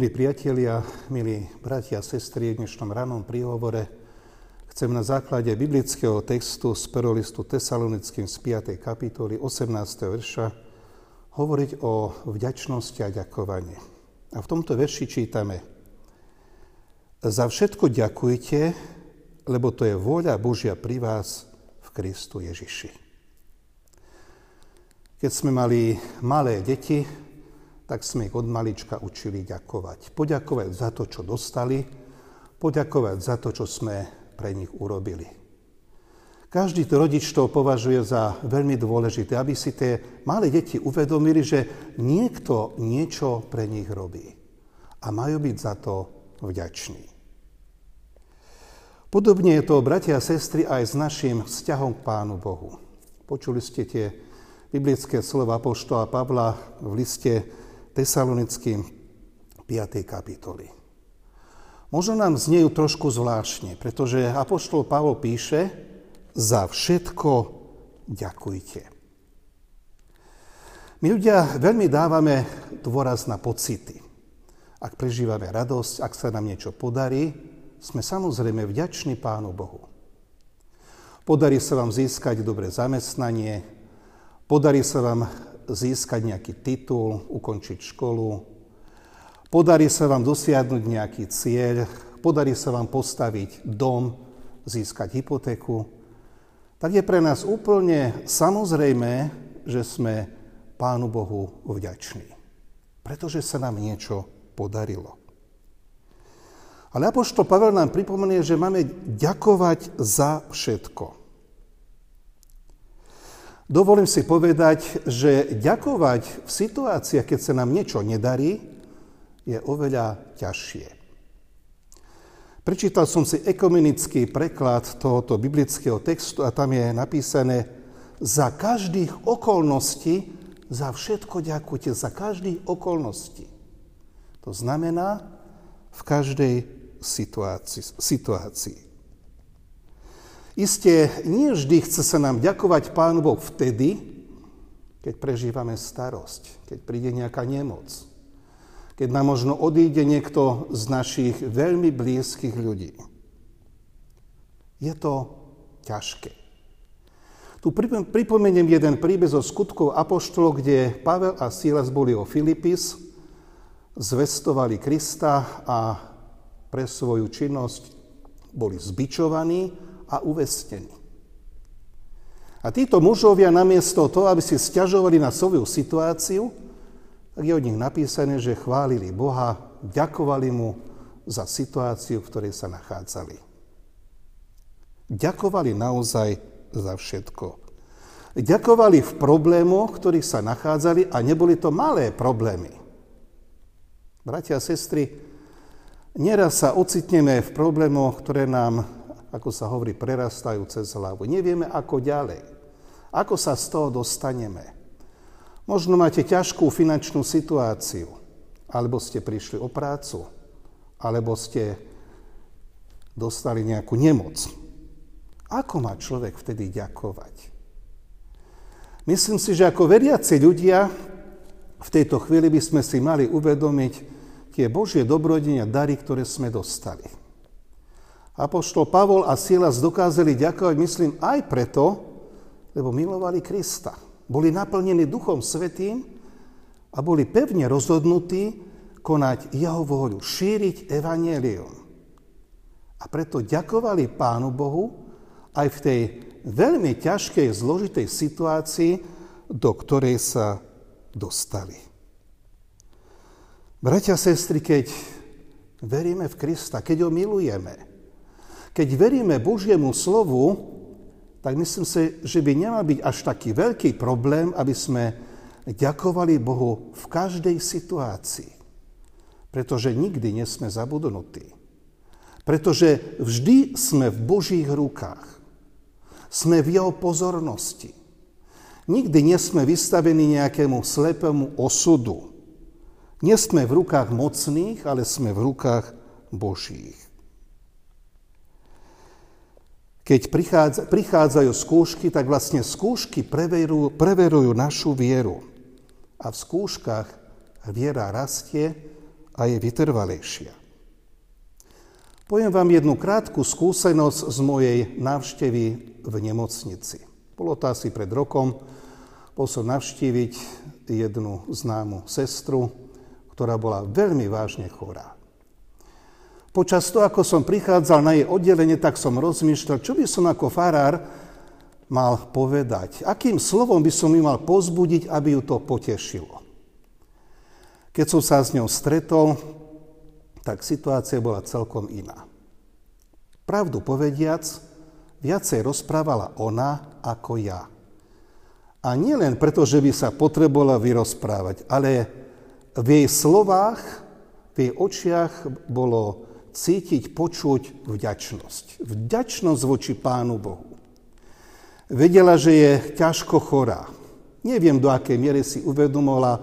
Milí priatelia, milí bratia a sestry, v dnešnom ranom príhovore chcem na základe biblického textu z perolistu Tesalonickým z 5. kapitoly 18. verša hovoriť o vďačnosti a ďakovaní. A v tomto verši čítame Za všetko ďakujte, lebo to je vôľa Božia pri vás v Kristu Ježiši. Keď sme mali malé deti, tak sme ich od malička učili ďakovať. Poďakovať za to, čo dostali, poďakovať za to, čo sme pre nich urobili. Každý to rodič to považuje za veľmi dôležité, aby si tie malé deti uvedomili, že niekto niečo pre nich robí. A majú byť za to vďační. Podobne je to, bratia a sestry, aj s našim vzťahom k Pánu Bohu. Počuli ste tie biblické slova Apoštola Pavla v liste Tesalonickým 5. kapitoly. Možno nám znejú trošku zvláštne, pretože Apoštol Pavol píše, za všetko ďakujte. My ľudia veľmi dávame dôraz na pocity. Ak prežívame radosť, ak sa nám niečo podarí, sme samozrejme vďační Pánu Bohu. Podarí sa vám získať dobré zamestnanie, podarí sa vám získať nejaký titul, ukončiť školu, podarí sa vám dosiahnuť nejaký cieľ, podarí sa vám postaviť dom, získať hypotéku, tak je pre nás úplne samozrejme, že sme Pánu Bohu vďační. Pretože sa nám niečo podarilo. Ale Apoštol Pavel nám pripomenie, že máme ďakovať za všetko. Dovolím si povedať, že ďakovať v situáciách, keď sa nám niečo nedarí, je oveľa ťažšie. Prečítal som si ekumenický preklad tohoto biblického textu a tam je napísané za každých okolností, za všetko ďakujte, za každých okolností. To znamená v každej situácii. situácii. Isté, nie vždy chce sa nám ďakovať Pánu Boh vtedy, keď prežívame starosť, keď príde nejaká nemoc, keď nám možno odíde niekto z našich veľmi blízkych ľudí. Je to ťažké. Tu pripomeniem jeden príbeh zo skutkov Apoštolov, kde Pavel a Silas boli o Filipis, zvestovali Krista a pre svoju činnosť boli zbičovaní a uvestnení. A títo mužovia namiesto toho, aby si stiažovali na svoju situáciu, tak je od nich napísané, že chválili Boha, ďakovali mu za situáciu, v ktorej sa nachádzali. Ďakovali naozaj za všetko. Ďakovali v problémoch, ktorých sa nachádzali a neboli to malé problémy. Bratia a sestry, neraz sa ocitneme v problémoch, ktoré nám ako sa hovorí, prerastajú cez hlavu. Nevieme, ako ďalej. Ako sa z toho dostaneme. Možno máte ťažkú finančnú situáciu, alebo ste prišli o prácu, alebo ste dostali nejakú nemoc. Ako má človek vtedy ďakovať? Myslím si, že ako veriaci ľudia v tejto chvíli by sme si mali uvedomiť tie Božie dobrodenia dary, ktoré sme dostali. Apoštol Pavol a Silas dokázali ďakovať, myslím, aj preto, lebo milovali Krista. Boli naplnení Duchom Svetým a boli pevne rozhodnutí konať jeho vôľu, šíriť evanelium. A preto ďakovali Pánu Bohu aj v tej veľmi ťažkej, zložitej situácii, do ktorej sa dostali. Bratia sestry, keď veríme v Krista, keď ho milujeme, keď veríme Božiemu slovu, tak myslím si, že by nemal byť až taký veľký problém, aby sme ďakovali Bohu v každej situácii. Pretože nikdy nesme zabudnutí. Pretože vždy sme v Božích rukách. Sme v Jeho pozornosti. Nikdy nesme vystavení nejakému slepému osudu. Nie sme v rukách mocných, ale sme v rukách Božích. Keď prichádza, prichádzajú skúšky, tak vlastne skúšky preverujú, preverujú našu vieru. A v skúškach viera rastie a je vytrvalejšia. Poviem vám jednu krátku skúsenosť z mojej návštevy v nemocnici. Bolo to asi pred rokom. Bol som navštíviť jednu známu sestru, ktorá bola veľmi vážne chorá. Počas toho, ako som prichádzal na jej oddelenie, tak som rozmýšľal, čo by som ako farár mal povedať. Akým slovom by som ju mal pozbudiť, aby ju to potešilo. Keď som sa s ňou stretol, tak situácia bola celkom iná. Pravdu povediac, viacej rozprávala ona ako ja. A nie len preto, že by sa potrebovala vyrozprávať, ale v jej slovách, v jej očiach bolo cítiť, počuť vďačnosť. Vďačnosť voči Pánu Bohu. Vedela, že je ťažko chorá. Neviem, do akej miery si uvedomovala,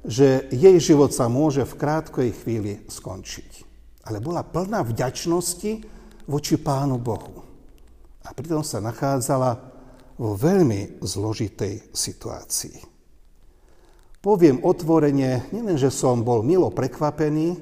že jej život sa môže v krátkej chvíli skončiť. Ale bola plná vďačnosti voči Pánu Bohu. A pritom sa nachádzala vo veľmi zložitej situácii. Poviem otvorene, nielen, že som bol milo prekvapený,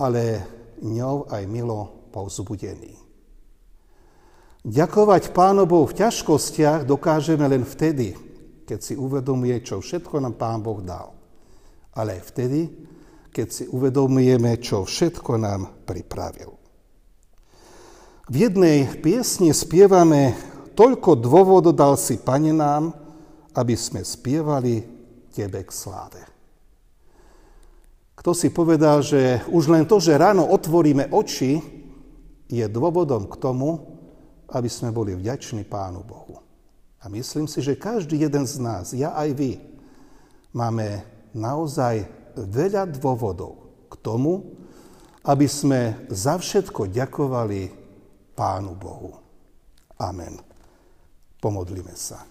ale ňou aj milo povzbudený. Ďakovať Pánu Bohu v ťažkostiach dokážeme len vtedy, keď si uvedomuje, čo všetko nám Pán Boh dal. Ale aj vtedy, keď si uvedomujeme, čo všetko nám pripravil. V jednej piesni spievame toľko dôvodov dal si, Pane, nám, aby sme spievali Tebe k sláve. Kto si povedal, že už len to, že ráno otvoríme oči, je dôvodom k tomu, aby sme boli vďační Pánu Bohu. A myslím si, že každý jeden z nás, ja aj vy, máme naozaj veľa dôvodov k tomu, aby sme za všetko ďakovali Pánu Bohu. Amen. Pomodlíme sa.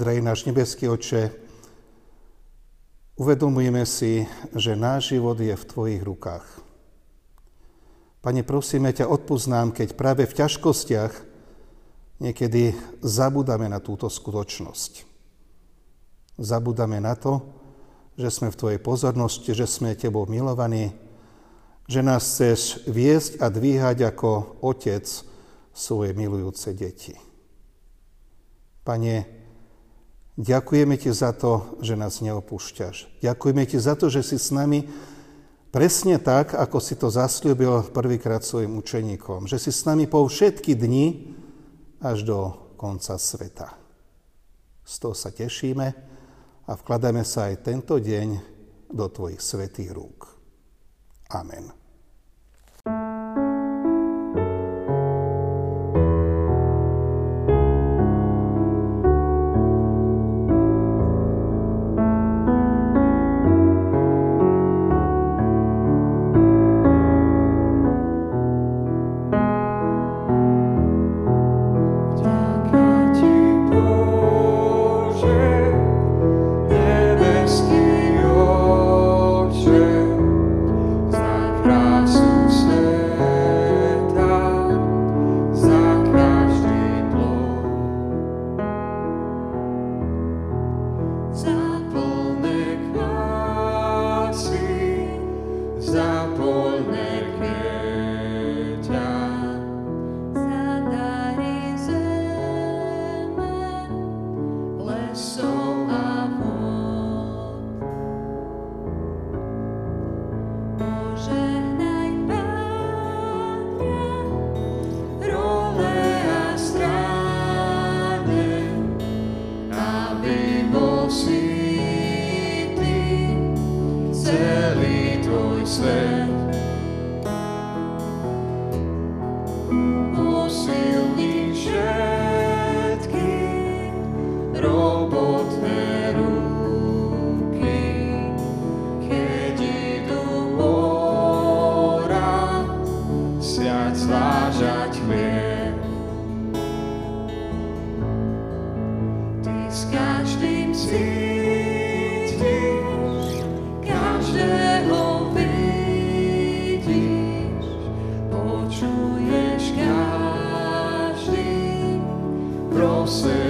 Drahý náš nebeský oče, uvedomujeme si, že náš život je v Tvojich rukách. Pane, prosíme ťa, odpoznám, keď práve v ťažkostiach niekedy zabudáme na túto skutočnosť. Zabudáme na to, že sme v Tvojej pozornosti, že sme Tebou milovaní, že nás chceš viesť a dvíhať ako otec svoje milujúce deti. Pane, ďakujeme ti za to, že nás neopúšťaš. Ďakujeme ti za to, že si s nami presne tak, ako si to zasľúbil prvýkrát svojim učeníkom. Že si s nami po všetky dni až do konca sveta. Z toho sa tešíme a vkladáme sa aj tento deň do tvojich svetých rúk. Amen. say.